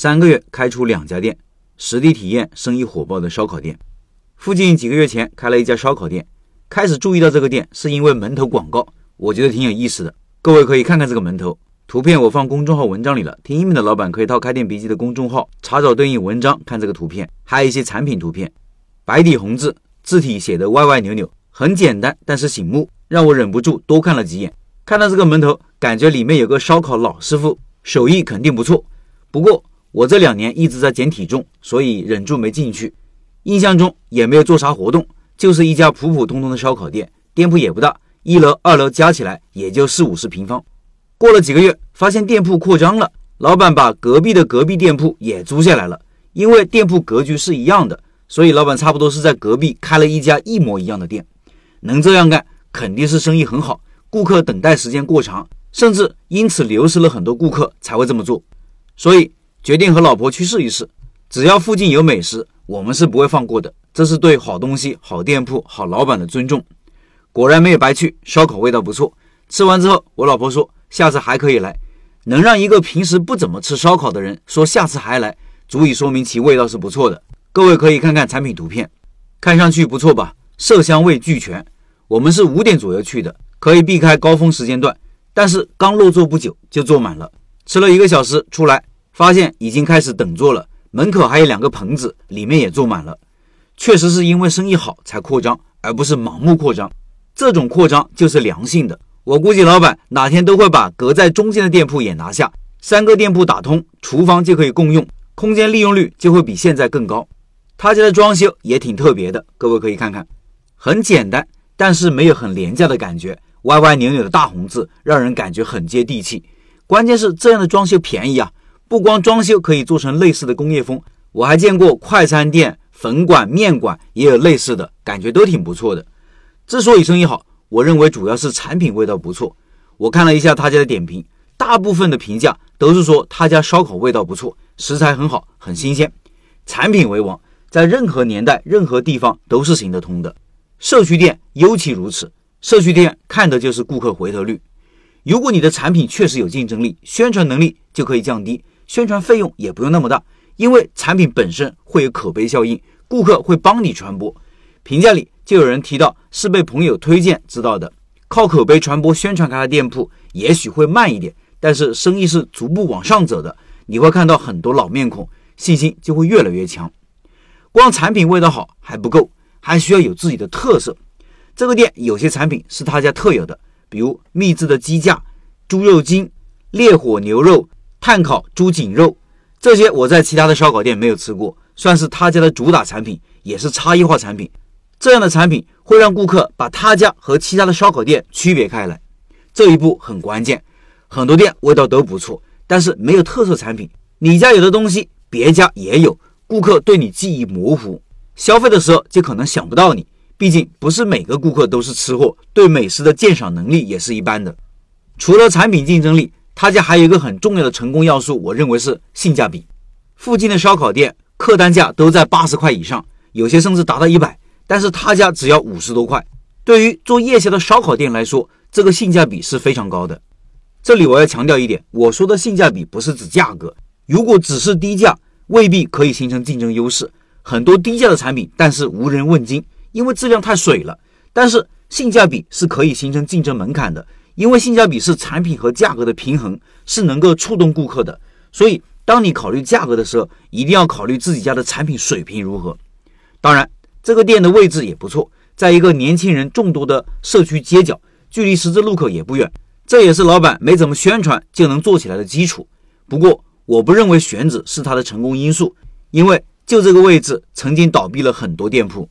三个月开出两家店，实地体验生意火爆的烧烤店。附近几个月前开了一家烧烤店，开始注意到这个店是因为门头广告，我觉得挺有意思的。各位可以看看这个门头，图片我放公众号文章里了。听音频的老板可以到开店笔记的公众号查找对应文章看这个图片，还有一些产品图片，白底红字，字体写的歪歪扭扭，很简单，但是醒目，让我忍不住多看了几眼。看到这个门头，感觉里面有个烧烤老师傅，手艺肯定不错。不过我这两年一直在减体重，所以忍住没进去。印象中也没有做啥活动，就是一家普普通通的烧烤店，店铺也不大，一楼、二楼加起来也就四五十平方。过了几个月，发现店铺扩张了，老板把隔壁的隔壁店铺也租下来了。因为店铺格局是一样的，所以老板差不多是在隔壁开了一家一模一样的店。能这样干，肯定是生意很好，顾客等待时间过长，甚至因此流失了很多顾客才会这么做。所以决定和老婆去试一试，只要附近有美食，我们是不会放过的。这是对好东西、好店铺、好老板的尊重。果然没有白去，烧烤味道不错。吃完之后，我老婆说下次还可以来。能让一个平时不怎么吃烧烤的人说下次还来，足以说明其味道是不错的。各位可以看看产品图片，看上去不错吧？色香味俱全。我们是五点左右去的，可以避开高峰时间段，但是刚落座不久就坐满了。吃了一个小时出来，发现已经开始等座了。门口还有两个棚子，里面也坐满了。确实是因为生意好才扩张，而不是盲目扩张。这种扩张就是良性的。我估计老板哪天都会把隔在中间的店铺也拿下，三个店铺打通，厨房就可以共用，空间利用率就会比现在更高。他家的装修也挺特别的，各位可以看看，很简单，但是没有很廉价的感觉。歪歪扭扭的大红字，让人感觉很接地气。关键是这样的装修便宜啊！不光装修可以做成类似的工业风，我还见过快餐店、粉馆、面馆也有类似的，感觉都挺不错的。之所以生意好，我认为主要是产品味道不错。我看了一下他家的点评，大部分的评价都是说他家烧烤味道不错，食材很好，很新鲜。产品为王，在任何年代、任何地方都是行得通的。社区店尤其如此，社区店看的就是顾客回头率。如果你的产品确实有竞争力，宣传能力就可以降低，宣传费用也不用那么大，因为产品本身会有口碑效应，顾客会帮你传播。评价里就有人提到是被朋友推荐知道的，靠口碑传播宣传开的店铺也许会慢一点，但是生意是逐步往上走的，你会看到很多老面孔，信心就会越来越强。光产品味道好还不够，还需要有自己的特色。这个店有些产品是他家特有的。比如秘制的鸡架、猪肉筋、烈火牛肉、炭烤猪颈肉，这些我在其他的烧烤店没有吃过，算是他家的主打产品，也是差异化产品。这样的产品会让顾客把他家和其他的烧烤店区别开来，这一步很关键。很多店味道都不错，但是没有特色产品，你家有的东西别家也有，顾客对你记忆模糊，消费的时候就可能想不到你。毕竟不是每个顾客都是吃货，对美食的鉴赏能力也是一般的。除了产品竞争力，他家还有一个很重要的成功要素，我认为是性价比。附近的烧烤店客单价都在八十块以上，有些甚至达到一百，但是他家只要五十多块。对于做夜宵的烧烤店来说，这个性价比是非常高的。这里我要强调一点，我说的性价比不是指价格，如果只是低价，未必可以形成竞争优势。很多低价的产品，但是无人问津。因为质量太水了，但是性价比是可以形成竞争门槛的。因为性价比是产品和价格的平衡，是能够触动顾客的。所以，当你考虑价格的时候，一定要考虑自己家的产品水平如何。当然，这个店的位置也不错，在一个年轻人众多的社区街角，距离十字路口也不远。这也是老板没怎么宣传就能做起来的基础。不过，我不认为选址是他的成功因素，因为就这个位置，曾经倒闭了很多店铺。